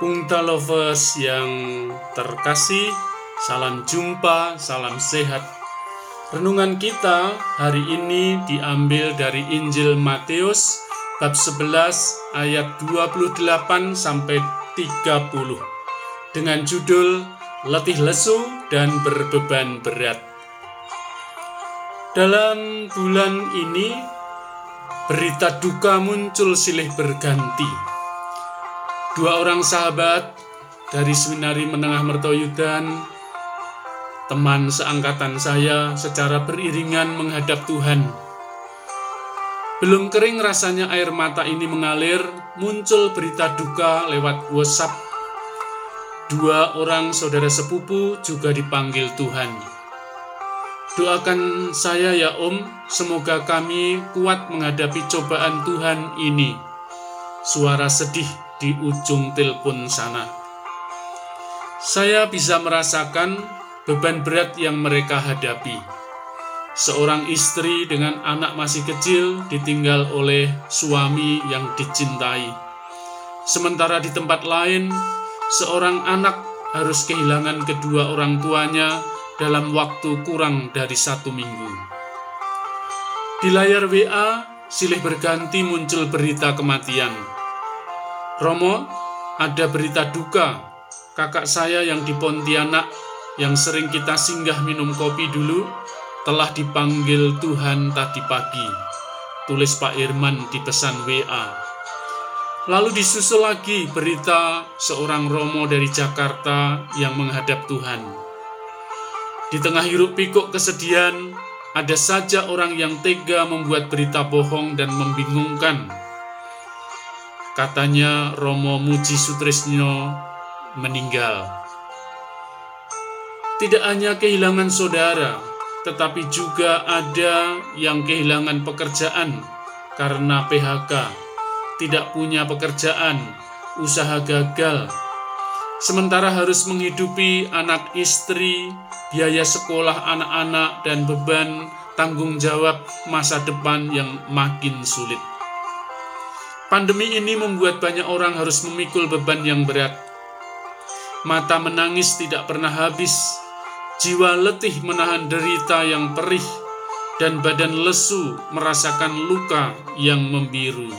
Pungta Lovers yang terkasih, salam jumpa, salam sehat. Renungan kita hari ini diambil dari Injil Matius bab 11 ayat 28 sampai 30 dengan judul Letih Lesu dan Berbeban Berat. Dalam bulan ini berita duka muncul silih berganti. Dua orang sahabat dari seminari menengah Mertoyudan teman seangkatan saya secara beriringan menghadap Tuhan. Belum kering rasanya air mata ini mengalir, muncul berita duka lewat WhatsApp. Dua orang saudara sepupu juga dipanggil Tuhan. Doakan saya ya Om, semoga kami kuat menghadapi cobaan Tuhan ini. Suara sedih di ujung telepon sana. Saya bisa merasakan beban berat yang mereka hadapi. Seorang istri dengan anak masih kecil ditinggal oleh suami yang dicintai. Sementara di tempat lain, seorang anak harus kehilangan kedua orang tuanya dalam waktu kurang dari satu minggu. Di layar WA, silih berganti muncul berita kematian. Romo, ada berita duka. Kakak saya yang di Pontianak yang sering kita singgah minum kopi dulu telah dipanggil Tuhan tadi pagi. Tulis Pak Irman di pesan WA. Lalu disusul lagi berita seorang Romo dari Jakarta yang menghadap Tuhan. Di tengah hiruk pikuk kesedihan, ada saja orang yang tega membuat berita bohong dan membingungkan. Katanya Romo Muji Sutrisno meninggal. Tidak hanya kehilangan saudara, tetapi juga ada yang kehilangan pekerjaan karena PHK, tidak punya pekerjaan, usaha gagal, sementara harus menghidupi anak istri, biaya sekolah anak-anak, dan beban tanggung jawab masa depan yang makin sulit. Pandemi ini membuat banyak orang harus memikul beban yang berat. Mata menangis tidak pernah habis, Jiwa letih menahan derita yang perih, dan badan lesu merasakan luka yang membiru.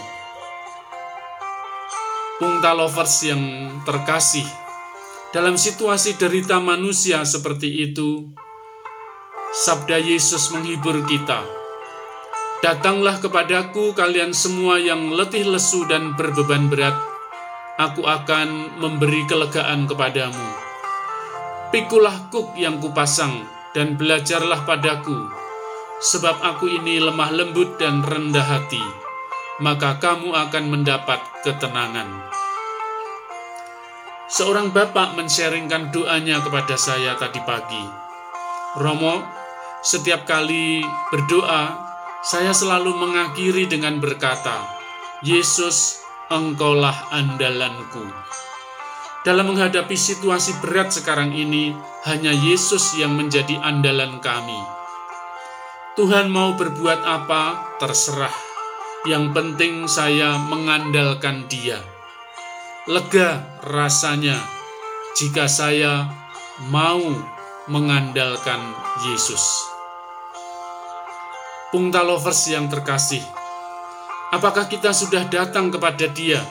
Pungta lovers yang terkasih, dalam situasi derita manusia seperti itu, Sabda Yesus menghibur kita. Datanglah kepadaku kalian semua yang letih lesu dan berbeban berat, aku akan memberi kelegaan kepadamu. Pikulah kuk yang kupasang dan belajarlah padaku, sebab aku ini lemah lembut dan rendah hati, maka kamu akan mendapat ketenangan. Seorang bapak mensharingkan doanya kepada saya tadi pagi. Romo, setiap kali berdoa, saya selalu mengakhiri dengan berkata, Yesus, engkaulah andalanku. Dalam menghadapi situasi berat sekarang ini, hanya Yesus yang menjadi andalan kami. Tuhan mau berbuat apa, terserah. Yang penting saya mengandalkan Dia. Lega rasanya jika saya mau mengandalkan Yesus. Pungta lovers yang terkasih, apakah kita sudah datang kepada Dia?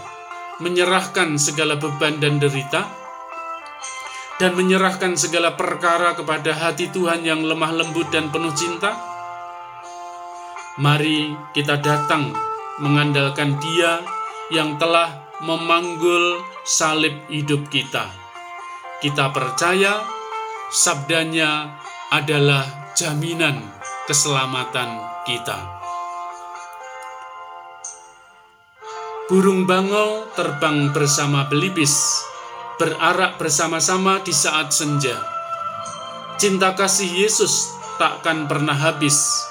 menyerahkan segala beban dan derita, dan menyerahkan segala perkara kepada hati Tuhan yang lemah lembut dan penuh cinta? Mari kita datang mengandalkan Dia yang telah memanggul salib hidup kita. Kita percaya sabdanya adalah jaminan keselamatan kita. Burung bangau terbang bersama belibis, berarak bersama-sama di saat senja. Cinta kasih Yesus takkan pernah habis.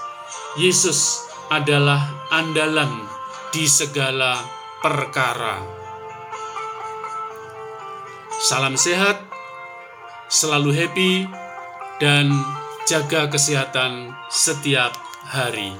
Yesus adalah andalan di segala perkara. Salam sehat, selalu happy, dan jaga kesehatan setiap hari.